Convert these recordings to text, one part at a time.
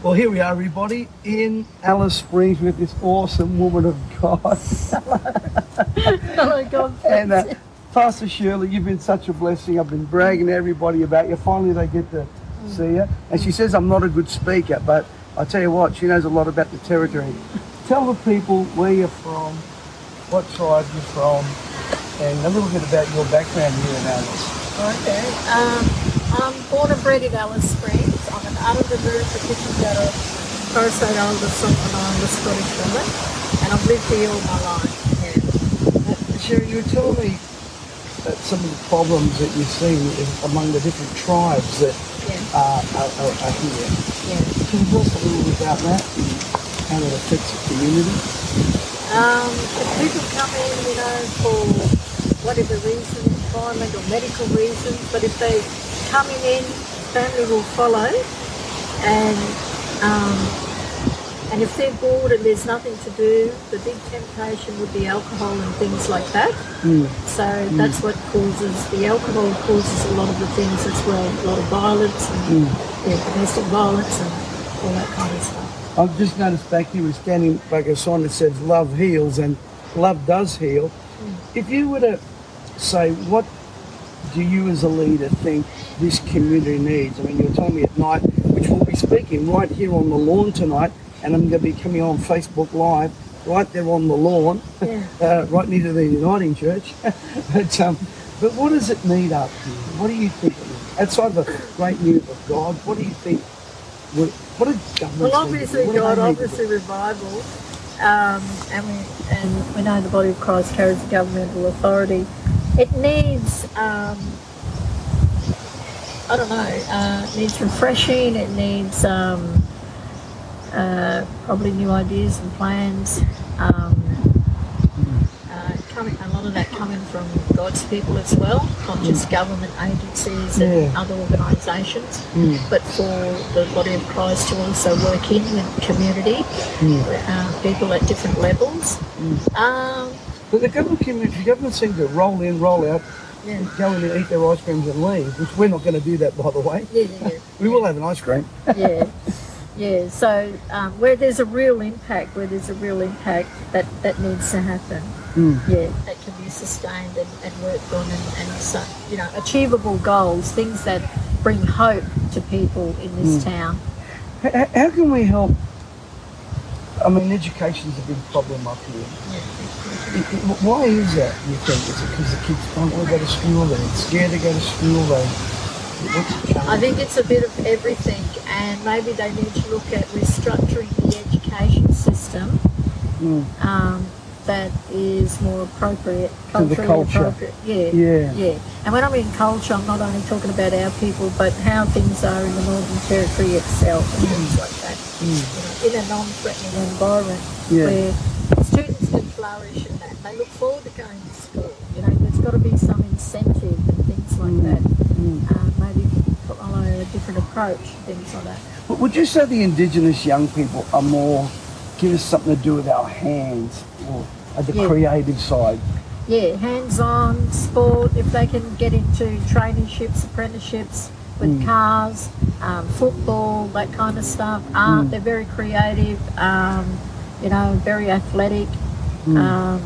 Well, here we are, everybody, in Alice Springs with this awesome woman of God. Hello, God. and uh, Pastor Sherry, you've been such a blessing. I've been bragging to everybody about you. Finally, they get to see you. And she says I'm not a good speaker, but I tell you what, she knows a lot about the territory. Tell the people where you're from, what tribe you're from, and a little bit about your background here in Alice. Okay. Um, I'm born and bred in Alice Springs. I'm an Arrernte petition data Torres Strait Islander, Solomon Islander, Scottish woman, and I've lived here all my life. Yeah. Sherry, you were telling me that some of the problems that you've seen among the different tribes that Yeah. are, are, are, are here. Yeah. Can you tell us a little bit about that and how that affects the community? Um, if people come in, you know, for whatever reason, employment or medical reasons, but if they coming in, family will follow, and um, and if they're bored and there's nothing to do, the big temptation would be alcohol and things like that. Mm. So that's what causes the alcohol causes a lot of the things as well, a lot of violence and yeah, domestic violence and all that kind of stuff. I've just noticed back here we're standing like a sign that says love heals and love does heal. If you were to say what do you as a leader think this community needs? I mean you're telling me at night, which we'll be speaking right here on the lawn tonight and I'm gonna be coming on Facebook Live right there on the lawn, Yeah. uh, right near to the Uniting Church. but um, but what does it need up here? What do you think? Outside of a great move of God, what do you think? What, what are governments? Well, obviously. God, they need to do? obviously, revival. Um, and, we, and we know the body of Christ carries the governmental authority. It needs, um, I don't know, uh, it needs refreshing, it needs um, uh, probably new ideas and plans. Um, uh, coming, a lot of that coming from God's people as well, not just government agencies and Yeah. other organisations Mm. but for the body of Christ to also work in with community, Mm. uh, people at different levels. Um, But the government community, the government seem to roll in, roll out, yeah, go in and eat their ice creams and leave, which we're not going to do that, by the way. yeah, yeah, We will have an ice cream. yeah, yeah. So um, where there's a real impact, where there's a real impact, that that needs to happen. Mm. Yeah, that can be sustained and, and worked on, and, and so, you know, achievable goals, things that bring hope to people in this town. H- h- how can we help? I mean, education's a big problem up here. It- it- why is that, you think? Is it because the kids don't want to go to school, they're scared to go to school, they... What's the challenge? I think it's a bit of everything, and maybe they need to look at restructuring the education system Mm. um, that is more appropriate, To the culturally culture. appropriate. Yeah, Yeah. yeah. And when I mean culture, I'm not only talking about our people, but how things are in the Northern Territory itself and things like that. Mm. Know, in a non-threatening environment Yeah. where students can flourish and that they look forward to going to school. You know, there's got to be some incentive and things like mm. that. Mm. Uh, maybe follow a different approach, things like that. But would you say the Indigenous young people are more, give us something to do with our hands, or at the Yeah. creative side? Yeah, hands-on sport. If they can get into traineeships, apprenticeships with cars, um, football, that kind of stuff. Art. They're very creative. Um, you know, very athletic. Um,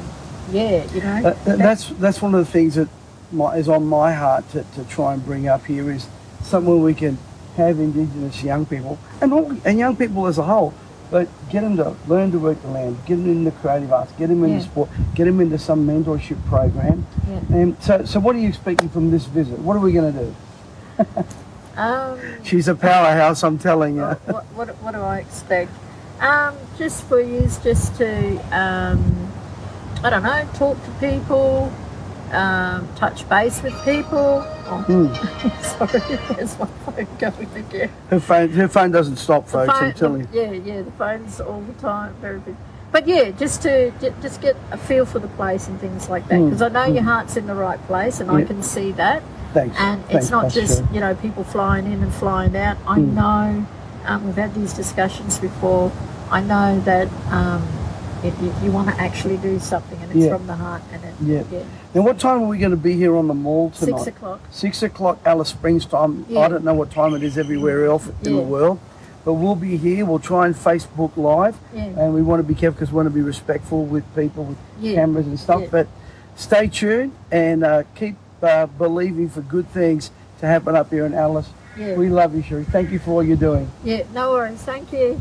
yeah, you know. That, that- that's that's one of the things that my, is on my heart to, to try and bring up here is somewhere we can have Indigenous young people and all, and young people as a whole, but get them to learn to work the land, get them into creative arts, get them into Yeah. sport, get them into some mentorship program. Yeah. And so, so what are you expecting from this visit? What are we going to do? Um, She's a powerhouse, I'm telling you. what, what, what do I expect? Um, just for you, just to, um, I don't know, talk to people, um, touch base with people. Oh, Mm. sorry, there's my phone going again. Her phone, her phone doesn't stop, folks. I'm phone- telling you. Yeah, yeah, the phone's all the time, very big. But yeah, just to just get a feel for the place and things like that, Mm, because I know your heart's in the right place, and I can see that. Thanks. And Thanks, it's not Pastor just Sherry. you know people flying in and flying out. I Mm. know um, we've had these discussions before. I know that um, it, you, you want to actually do something, and it's Yeah. from the heart. And it, Yeah. yeah. Now, what time are we going to be here on the mall tonight? Six o'clock. Six o'clock Alice Springs time. Yeah. I don't know what time it is everywhere else in the world, but we'll be here. We'll try and Facebook Live, Yeah. and we want to be careful because we want to be respectful with people with cameras and stuff. But stay tuned and uh, keep uh, believing for good things to happen up here in Alice. Yeah. We love you, Sherry. Thank you for all you're doing. Yeah, no worries. Thank you.